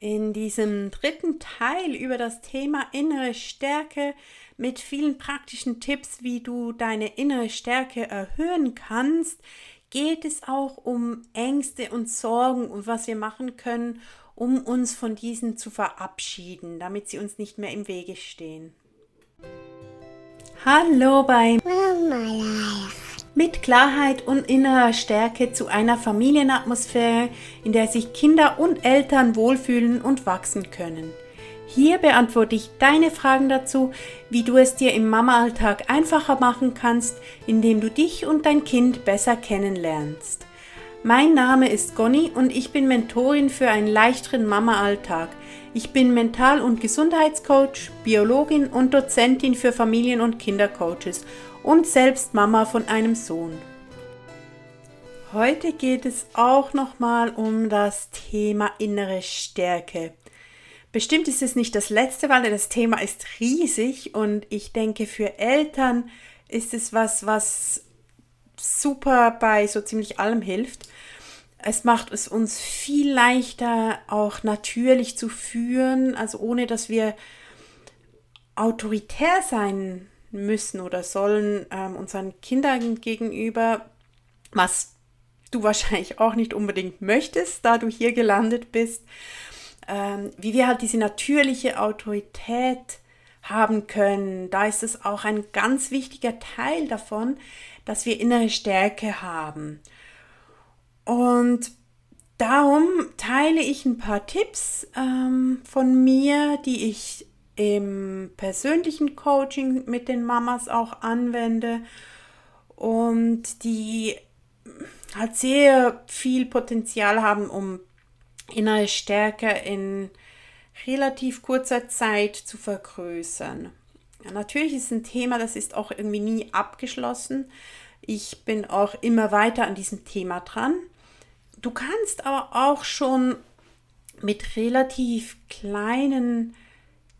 In diesem dritten Teil über das Thema innere Stärke mit vielen praktischen Tipps, wie du deine innere Stärke erhöhen kannst, geht es auch um Ängste und Sorgen und was wir machen können, um uns von diesen zu verabschieden, damit sie uns nicht mehr im Wege stehen. Hallo bei Mama Life mit Klarheit und innerer Stärke zu einer Familienatmosphäre, in der sich Kinder und Eltern wohlfühlen und wachsen können. Hier beantworte ich deine Fragen dazu, wie du es dir im Mama-Alltag einfacher machen kannst, indem du dich und dein Kind besser kennenlernst. Mein Name ist Gonni und ich bin Mentorin für einen leichteren Mama-Alltag. Ich bin Mental- und Gesundheitscoach, Biologin und Dozentin für Familien- und Kindercoaches und selbst Mama von einem Sohn. Heute geht es auch nochmal um das Thema innere Stärke. Bestimmt ist es nicht das letzte, weil das Thema ist riesig und ich denke, für Eltern ist es was, was super bei so ziemlich allem hilft. Es macht es uns viel leichter, auch natürlich zu führen, also ohne dass wir autoritär sein müssen oder sollen ähm, unseren Kindern gegenüber, was du wahrscheinlich auch nicht unbedingt möchtest, da du hier gelandet bist, ähm, wie wir halt diese natürliche Autorität haben können. Da ist es auch ein ganz wichtiger Teil davon, dass wir innere Stärke haben. Und darum teile ich ein paar Tipps ähm, von mir, die ich im persönlichen Coaching mit den Mamas auch anwende und die halt sehr viel Potenzial haben, um innere Stärke in relativ kurzer Zeit zu vergrößern. Ja, natürlich ist ein Thema, das ist auch irgendwie nie abgeschlossen. Ich bin auch immer weiter an diesem Thema dran. Du kannst aber auch schon mit relativ kleinen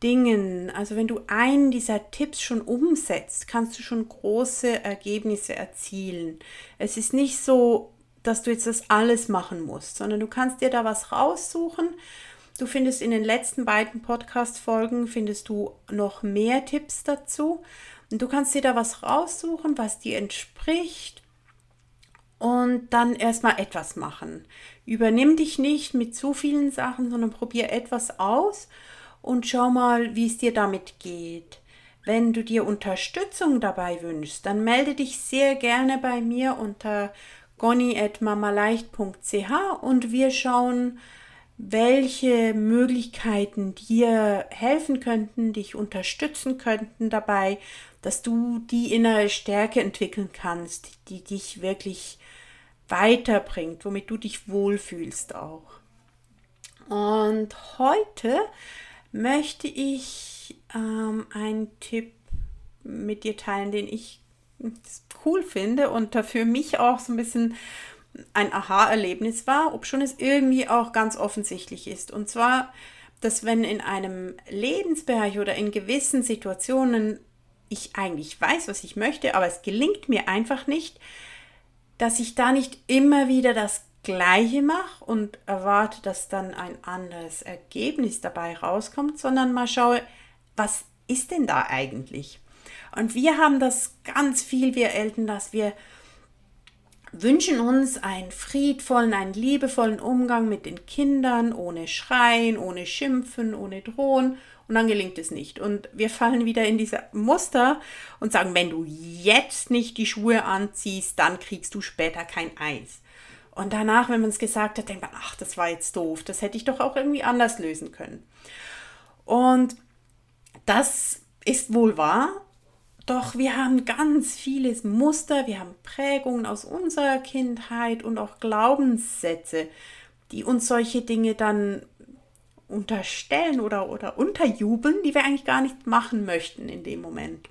Dingen, also wenn du einen dieser Tipps schon umsetzt, kannst du schon große Ergebnisse erzielen. Es ist nicht so, dass du jetzt das alles machen musst, sondern du kannst dir da was raussuchen. Du findest in den letzten beiden Podcast-Folgen findest du noch mehr Tipps dazu. Und du kannst dir da was raussuchen, was dir entspricht und dann erstmal etwas machen. Übernimm dich nicht mit zu vielen Sachen, sondern probier etwas aus und schau mal, wie es dir damit geht. Wenn du dir Unterstützung dabei wünschst, dann melde dich sehr gerne bei mir unter gonni.mamaleicht.ch und wir schauen, welche Möglichkeiten dir helfen könnten, dich unterstützen könnten dabei, dass du die innere Stärke entwickeln kannst, die dich wirklich weiterbringt, womit du dich wohlfühlst auch. Und heute möchte ich ähm, einen Tipp mit dir teilen, den ich cool finde und da für mich auch so ein bisschen ein Aha-Erlebnis war, ob schon es irgendwie auch ganz offensichtlich ist. Und zwar, dass wenn in einem Lebensbereich oder in gewissen Situationen ich eigentlich weiß, was ich möchte, aber es gelingt mir einfach nicht, dass ich da nicht immer wieder das Gleiche mache und erwarte, dass dann ein anderes Ergebnis dabei rauskommt, sondern mal schaue, was ist denn da eigentlich? Und wir haben das ganz viel, wir Eltern, dass wir wünschen uns einen friedvollen, einen liebevollen Umgang mit den Kindern, ohne Schreien, ohne Schimpfen, ohne Drohen. Und dann gelingt es nicht. Und wir fallen wieder in diese Muster und sagen, wenn du jetzt nicht die Schuhe anziehst, dann kriegst du später kein Eis. Und danach, wenn man es gesagt hat, denkt man, ach, das war jetzt doof, das hätte ich doch auch irgendwie anders lösen können. Und das ist wohl wahr, doch wir haben ganz vieles Muster, wir haben Prägungen aus unserer Kindheit und auch Glaubenssätze, die uns solche Dinge dann unterstellen oder, oder unterjubeln, die wir eigentlich gar nicht machen möchten in dem Moment.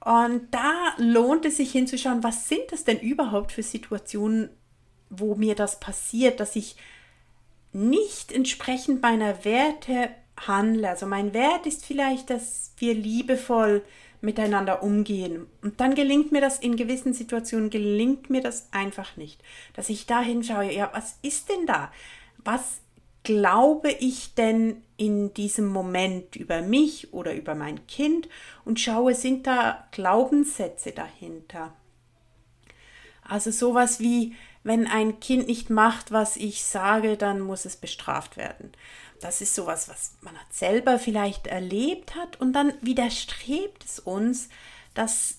Und da lohnt es sich hinzuschauen, was sind das denn überhaupt für Situationen, wo mir das passiert, dass ich nicht entsprechend meiner Werte handle. Also mein Wert ist vielleicht, dass wir liebevoll miteinander umgehen. Und dann gelingt mir das in gewissen Situationen, gelingt mir das einfach nicht. Dass ich da hinschaue, ja, was ist denn da? Was glaube ich denn in diesem Moment über mich oder über mein Kind und schaue, sind da Glaubenssätze dahinter. Also sowas wie, wenn ein Kind nicht macht, was ich sage, dann muss es bestraft werden. Das ist sowas, was man selber vielleicht erlebt hat und dann widerstrebt es uns, das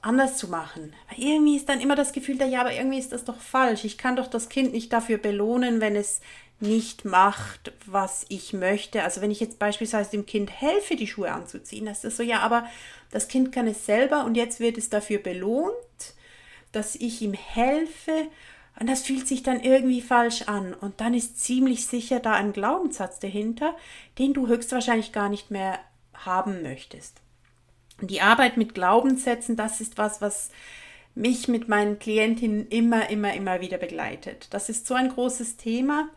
anders zu machen. Weil irgendwie ist dann immer das Gefühl da, ja, aber irgendwie ist das doch falsch. Ich kann doch das Kind nicht dafür belohnen, wenn es nicht macht, was ich möchte. Also wenn ich jetzt beispielsweise dem Kind helfe, die Schuhe anzuziehen, das ist so, ja, aber das Kind kann es selber und jetzt wird es dafür belohnt, dass ich ihm helfe. Und das fühlt sich dann irgendwie falsch an. Und dann ist ziemlich sicher da ein Glaubenssatz dahinter, den du höchstwahrscheinlich gar nicht mehr haben möchtest. Die Arbeit mit Glaubenssätzen, das ist was, was mich mit meinen Klientinnen immer, immer, immer wieder begleitet. Das ist so ein großes Thema.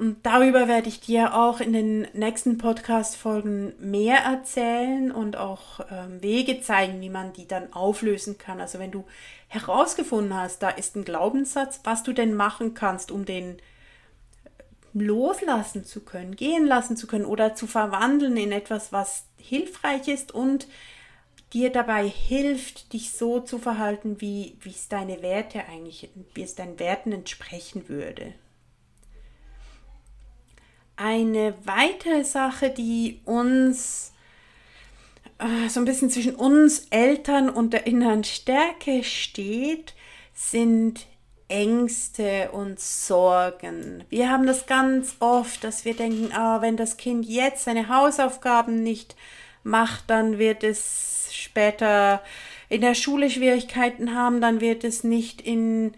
Und darüber werde ich dir auch in den nächsten Podcast-Folgen mehr erzählen und auch ähm, Wege zeigen, wie man die dann auflösen kann. Also wenn du herausgefunden hast, da ist ein Glaubenssatz, was du denn machen kannst, um den loslassen zu können, gehen lassen zu können oder zu verwandeln in etwas, was hilfreich ist und dir dabei hilft, dich so zu verhalten, wie, wie es deine Werte eigentlich, wie es deinen Werten entsprechen würde. Eine weitere Sache, die uns äh, so ein bisschen zwischen uns Eltern und der inneren Stärke steht, sind Ängste und Sorgen. Wir haben das ganz oft, dass wir denken, ah, wenn das Kind jetzt seine Hausaufgaben nicht macht, dann wird es später in der Schule Schwierigkeiten haben, dann wird es nicht in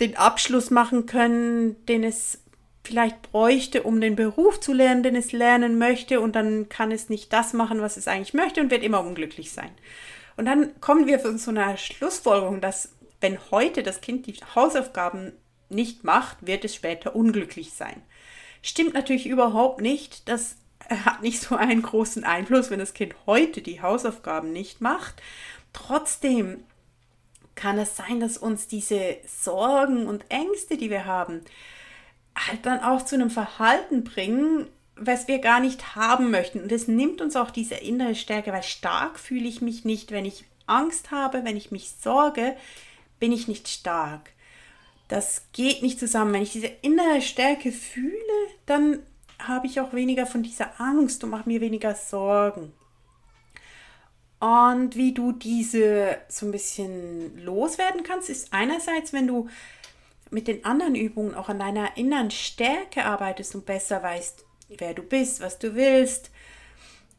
den Abschluss machen können, den es vielleicht bräuchte, um den Beruf zu lernen, den es lernen möchte, und dann kann es nicht das machen, was es eigentlich möchte und wird immer unglücklich sein. Und dann kommen wir zu einer Schlussfolgerung, dass wenn heute das Kind die Hausaufgaben nicht macht, wird es später unglücklich sein. Stimmt natürlich überhaupt nicht. Das hat nicht so einen großen Einfluss, wenn das Kind heute die Hausaufgaben nicht macht. Trotzdem kann es sein, dass uns diese Sorgen und Ängste, die wir haben, halt dann auch zu einem Verhalten bringen, was wir gar nicht haben möchten. Und es nimmt uns auch diese innere Stärke, weil stark fühle ich mich nicht, wenn ich Angst habe, wenn ich mich sorge, bin ich nicht stark. Das geht nicht zusammen. Wenn ich diese innere Stärke fühle, dann habe ich auch weniger von dieser Angst und mache mir weniger Sorgen. Und wie du diese so ein bisschen loswerden kannst, ist einerseits, wenn du mit den anderen Übungen auch an deiner inneren Stärke arbeitest und besser weißt, wer du bist, was du willst,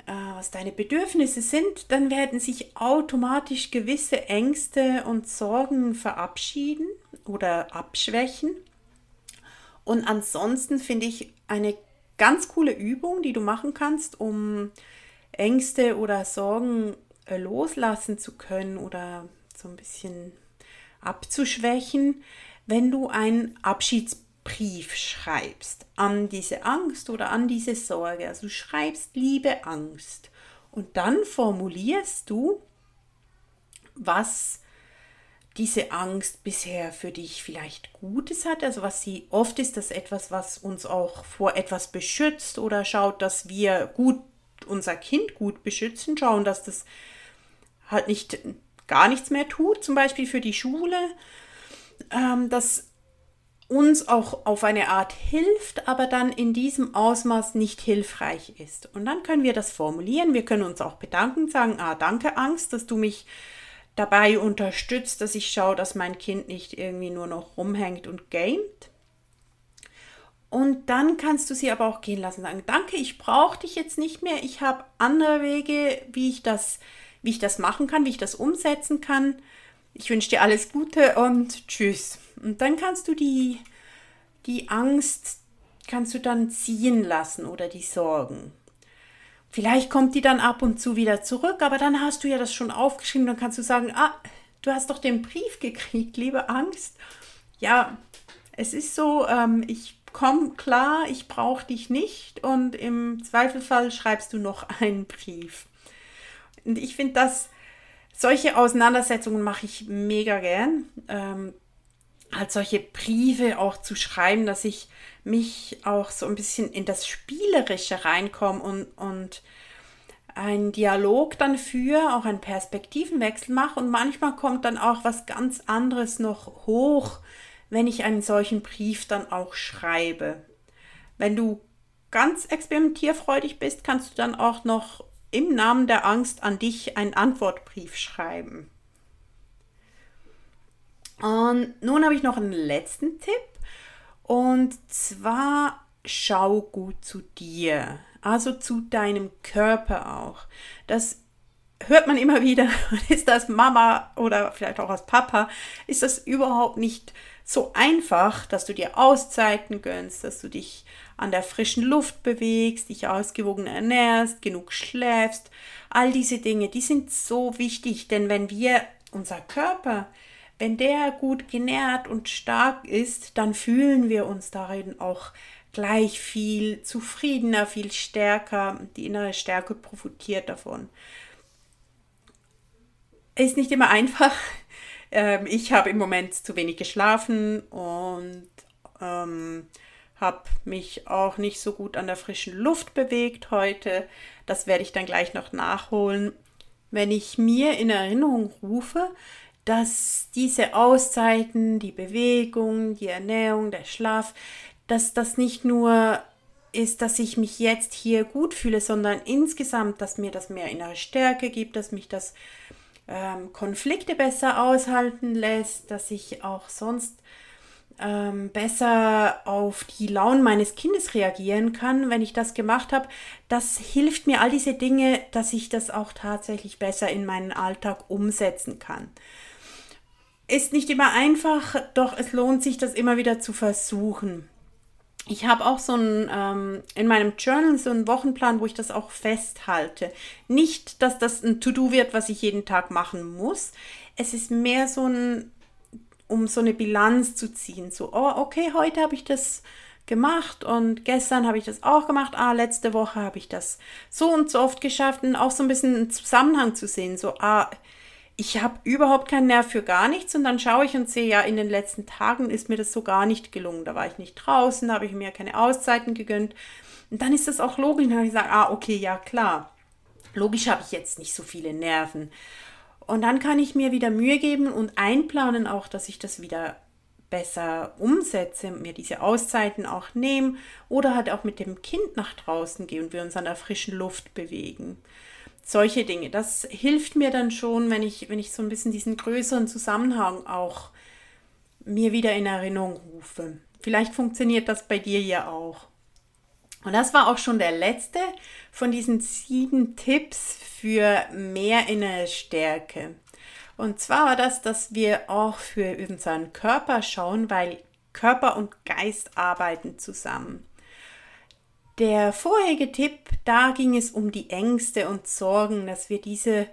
äh, was deine Bedürfnisse sind, dann werden sich automatisch gewisse Ängste und Sorgen verabschieden oder abschwächen. Und ansonsten finde ich eine ganz coole Übung, die du machen kannst, um Ängste oder Sorgen äh, loslassen zu können oder so ein bisschen abzuschwächen, wenn du einen Abschiedsbrief Brief schreibst an diese Angst oder an diese Sorge. Also du schreibst liebe Angst und dann formulierst du, was diese Angst bisher für dich vielleicht Gutes hat. Also was sie oft ist das etwas, was uns auch vor etwas beschützt oder schaut, dass wir gut unser Kind gut beschützen, schauen, dass das halt nicht gar nichts mehr tut, zum Beispiel für die Schule. Ähm, das uns auch auf eine Art hilft, aber dann in diesem Ausmaß nicht hilfreich ist. Und dann können wir das formulieren. Wir können uns auch bedanken, sagen, ah, danke Angst, dass du mich dabei unterstützt, dass ich schaue, dass mein Kind nicht irgendwie nur noch rumhängt und gamet. Und dann kannst du sie aber auch gehen lassen, sagen, danke, ich brauche dich jetzt nicht mehr, ich habe andere Wege, wie ich das, wie ich das machen kann, wie ich das umsetzen kann. Ich wünsche dir alles Gute und tschüss. Und dann kannst du die, die Angst, kannst du dann ziehen lassen oder die Sorgen. Vielleicht kommt die dann ab und zu wieder zurück, aber dann hast du ja das schon aufgeschrieben, dann kannst du sagen, ah, du hast doch den Brief gekriegt, liebe Angst. Ja, es ist so, ähm, ich komme klar, ich brauche dich nicht und im Zweifelfall schreibst du noch einen Brief. Und ich finde das, solche Auseinandersetzungen mache ich mega gern. Ähm, halt solche Briefe auch zu schreiben, dass ich mich auch so ein bisschen in das Spielerische reinkomme und, und einen Dialog dann führe, auch einen Perspektivenwechsel mache und manchmal kommt dann auch was ganz anderes noch hoch, wenn ich einen solchen Brief dann auch schreibe. Wenn du ganz experimentierfreudig bist, kannst du dann auch noch im Namen der Angst an dich einen Antwortbrief schreiben. Und nun habe ich noch einen letzten Tipp. Und zwar schau gut zu dir, also zu deinem Körper auch. Das hört man immer wieder, ist das Mama oder vielleicht auch als Papa, ist das überhaupt nicht so einfach, dass du dir Auszeiten gönnst, dass du dich an der frischen Luft bewegst, dich ausgewogen ernährst, genug schläfst. All diese Dinge, die sind so wichtig, denn wenn wir unser Körper wenn der gut genährt und stark ist, dann fühlen wir uns darin auch gleich viel zufriedener, viel stärker. Die innere Stärke profitiert davon. Ist nicht immer einfach. Ähm, ich habe im Moment zu wenig geschlafen und ähm, habe mich auch nicht so gut an der frischen Luft bewegt heute. Das werde ich dann gleich noch nachholen. Wenn ich mir in Erinnerung rufe, dass diese Auszeiten, die Bewegung, die Ernährung, der Schlaf, dass das nicht nur ist, dass ich mich jetzt hier gut fühle, sondern insgesamt, dass mir das mehr innere Stärke gibt, dass mich das ähm, Konflikte besser aushalten lässt, dass ich auch sonst ähm, besser auf die Launen meines Kindes reagieren kann, wenn ich das gemacht habe. Das hilft mir all diese Dinge, dass ich das auch tatsächlich besser in meinen Alltag umsetzen kann. Ist nicht immer einfach, doch es lohnt sich, das immer wieder zu versuchen. Ich habe auch so ein, ähm, in meinem Journal so einen Wochenplan, wo ich das auch festhalte. Nicht, dass das ein To-Do wird, was ich jeden Tag machen muss. Es ist mehr so ein, um so eine Bilanz zu ziehen. So, oh, okay, heute habe ich das gemacht und gestern habe ich das auch gemacht. Ah, letzte Woche habe ich das so und so oft geschafft und auch so ein bisschen einen Zusammenhang zu sehen. So, ah, ich habe überhaupt keinen Nerv für gar nichts und dann schaue ich und sehe, ja, in den letzten Tagen ist mir das so gar nicht gelungen. Da war ich nicht draußen, da habe ich mir keine Auszeiten gegönnt. Und dann ist das auch logisch. Dann habe ich gesagt, ah, okay, ja, klar. Logisch habe ich jetzt nicht so viele Nerven. Und dann kann ich mir wieder Mühe geben und einplanen auch, dass ich das wieder besser umsetze, mir diese Auszeiten auch nehme oder halt auch mit dem Kind nach draußen gehe und wir uns an der frischen Luft bewegen solche Dinge. Das hilft mir dann schon, wenn ich, wenn ich so ein bisschen diesen größeren Zusammenhang auch mir wieder in Erinnerung rufe. Vielleicht funktioniert das bei dir ja auch. Und das war auch schon der letzte von diesen sieben Tipps für mehr innere Stärke. Und zwar war das, dass wir auch für unseren Körper schauen, weil Körper und Geist arbeiten zusammen. Der vorherige Tipp, da ging es um die Ängste und Sorgen, dass wir diese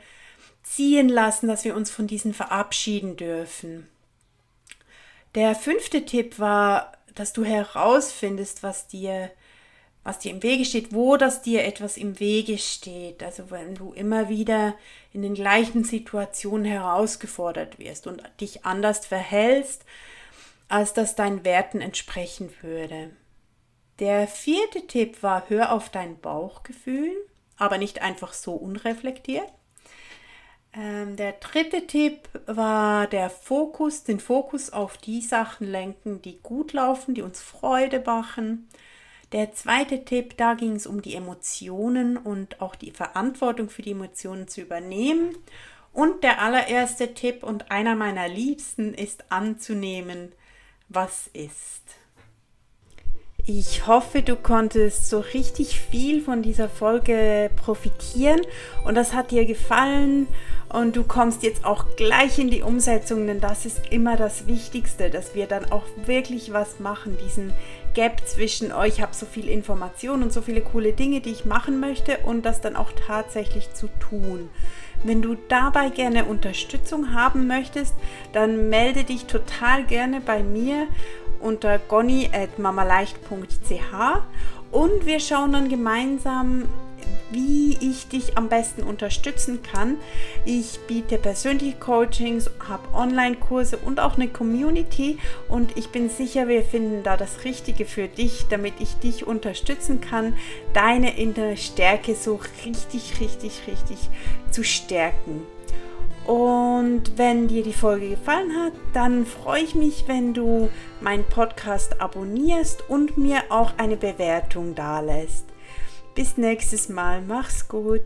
ziehen lassen, dass wir uns von diesen verabschieden dürfen. Der fünfte Tipp war, dass du herausfindest, was dir, was dir im Wege steht, wo das dir etwas im Wege steht. Also wenn du immer wieder in den gleichen Situationen herausgefordert wirst und dich anders verhältst, als das deinen Werten entsprechen würde. Der vierte Tipp war, hör auf dein Bauchgefühl, aber nicht einfach so unreflektiert. Ähm, der dritte Tipp war der Fokus, den Fokus auf die Sachen lenken, die gut laufen, die uns Freude machen. Der zweite Tipp, da ging es um die Emotionen und auch die Verantwortung für die Emotionen zu übernehmen. Und der allererste Tipp und einer meiner liebsten ist anzunehmen, was ist. Ich hoffe, du konntest so richtig viel von dieser Folge profitieren und das hat dir gefallen und du kommst jetzt auch gleich in die Umsetzung, denn das ist immer das Wichtigste, dass wir dann auch wirklich was machen, diesen Gap zwischen euch, ich habe so viel Information und so viele coole Dinge, die ich machen möchte und das dann auch tatsächlich zu tun. Wenn du dabei gerne Unterstützung haben möchtest, dann melde dich total gerne bei mir unter gonni.mamaleicht.ch und wir schauen dann gemeinsam wie ich dich am besten unterstützen kann. Ich biete persönliche Coachings, habe Online-Kurse und auch eine Community und ich bin sicher, wir finden da das Richtige für dich, damit ich dich unterstützen kann, deine innere Stärke so richtig, richtig, richtig zu stärken. Und wenn dir die Folge gefallen hat, dann freue ich mich, wenn du meinen Podcast abonnierst und mir auch eine Bewertung dalässt. Bis nächstes Mal, mach's gut.